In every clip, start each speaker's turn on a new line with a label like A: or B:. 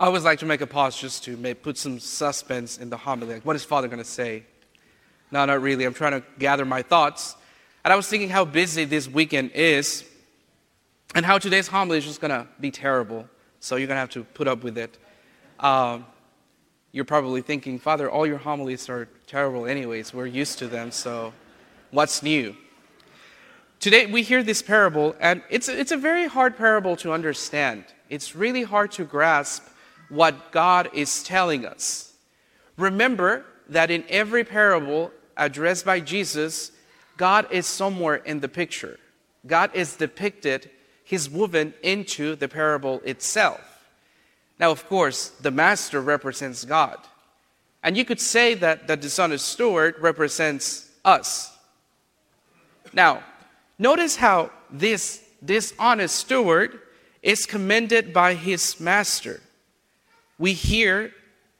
A: I always like to make a pause just to put some suspense in the homily. Like, what is Father going to say? No, not really. I'm trying to gather my thoughts. And I was thinking how busy this weekend is and how today's homily is just going to be terrible. So you're going to have to put up with it. Um, you're probably thinking, Father, all your homilies are terrible, anyways. We're used to them, so what's new? Today we hear this parable, and it's, it's a very hard parable to understand. It's really hard to grasp what God is telling us. Remember that in every parable addressed by Jesus, God is somewhere in the picture. God is depicted, He's woven into the parable itself. Now, of course, the master represents God. And you could say that the dishonest steward represents us. Now, notice how this dishonest steward is commended by his master. We hear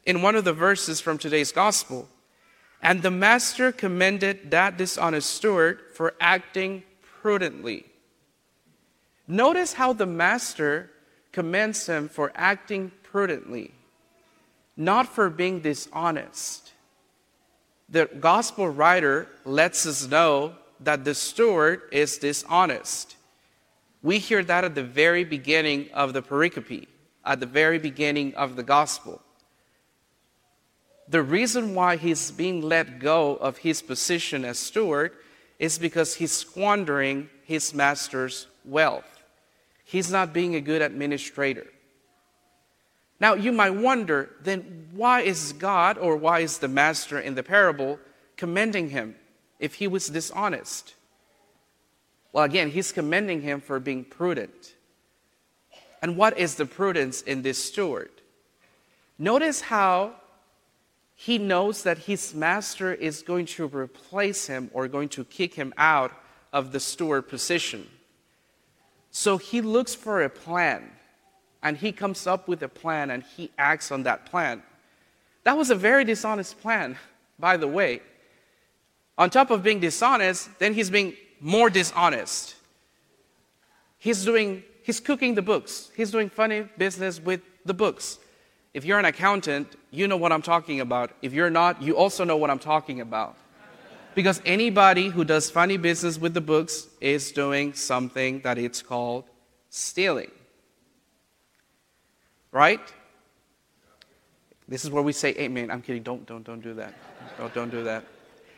A: in one of the verses from today's gospel, and the master commended that dishonest steward for acting prudently. Notice how the master commends him for acting prudently, not for being dishonest. The gospel writer lets us know that the steward is dishonest. We hear that at the very beginning of the pericope, at the very beginning of the gospel. The reason why he's being let go of his position as steward is because he's squandering his master's wealth. He's not being a good administrator. Now, you might wonder then why is God or why is the master in the parable commending him if he was dishonest? Well, again, he's commending him for being prudent. And what is the prudence in this steward? Notice how he knows that his master is going to replace him or going to kick him out of the steward position. So he looks for a plan and he comes up with a plan and he acts on that plan. That was a very dishonest plan, by the way. On top of being dishonest, then he's being more dishonest. He's doing he's cooking the books. He's doing funny business with the books. If you're an accountant, you know what I'm talking about. If you're not, you also know what I'm talking about. Because anybody who does funny business with the books is doing something that it's called stealing. Right? This is where we say amen. I'm kidding. Don't, don't, don't do that. Don't, don't do that.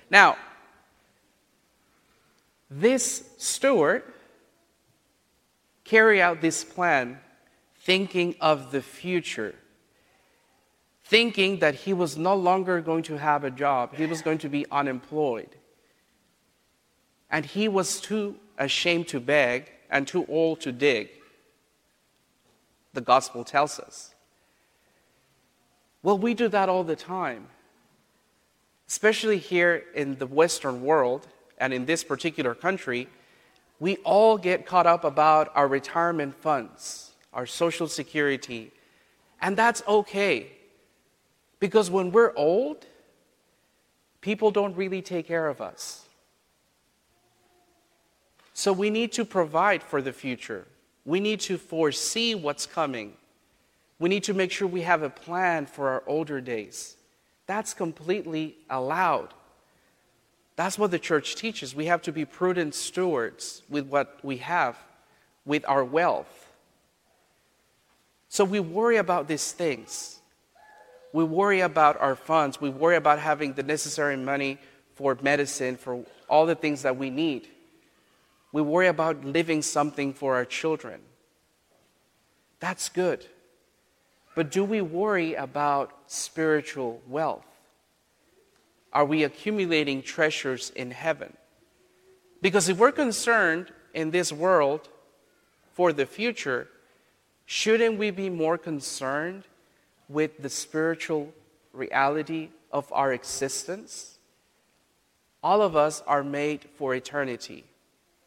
A: Now, this steward carry out this plan thinking of the future thinking that he was no longer going to have a job, he was going to be unemployed. And he was too ashamed to beg and too old to dig. The gospel tells us. Well, we do that all the time, especially here in the Western world and in this particular country. We all get caught up about our retirement funds, our social security, and that's okay. Because when we're old, people don't really take care of us. So we need to provide for the future. We need to foresee what's coming. We need to make sure we have a plan for our older days. That's completely allowed. That's what the church teaches. We have to be prudent stewards with what we have, with our wealth. So we worry about these things. We worry about our funds. We worry about having the necessary money for medicine, for all the things that we need. We worry about living something for our children. That's good. But do we worry about spiritual wealth? Are we accumulating treasures in heaven? Because if we're concerned in this world for the future, shouldn't we be more concerned with the spiritual reality of our existence. All of us are made for eternity.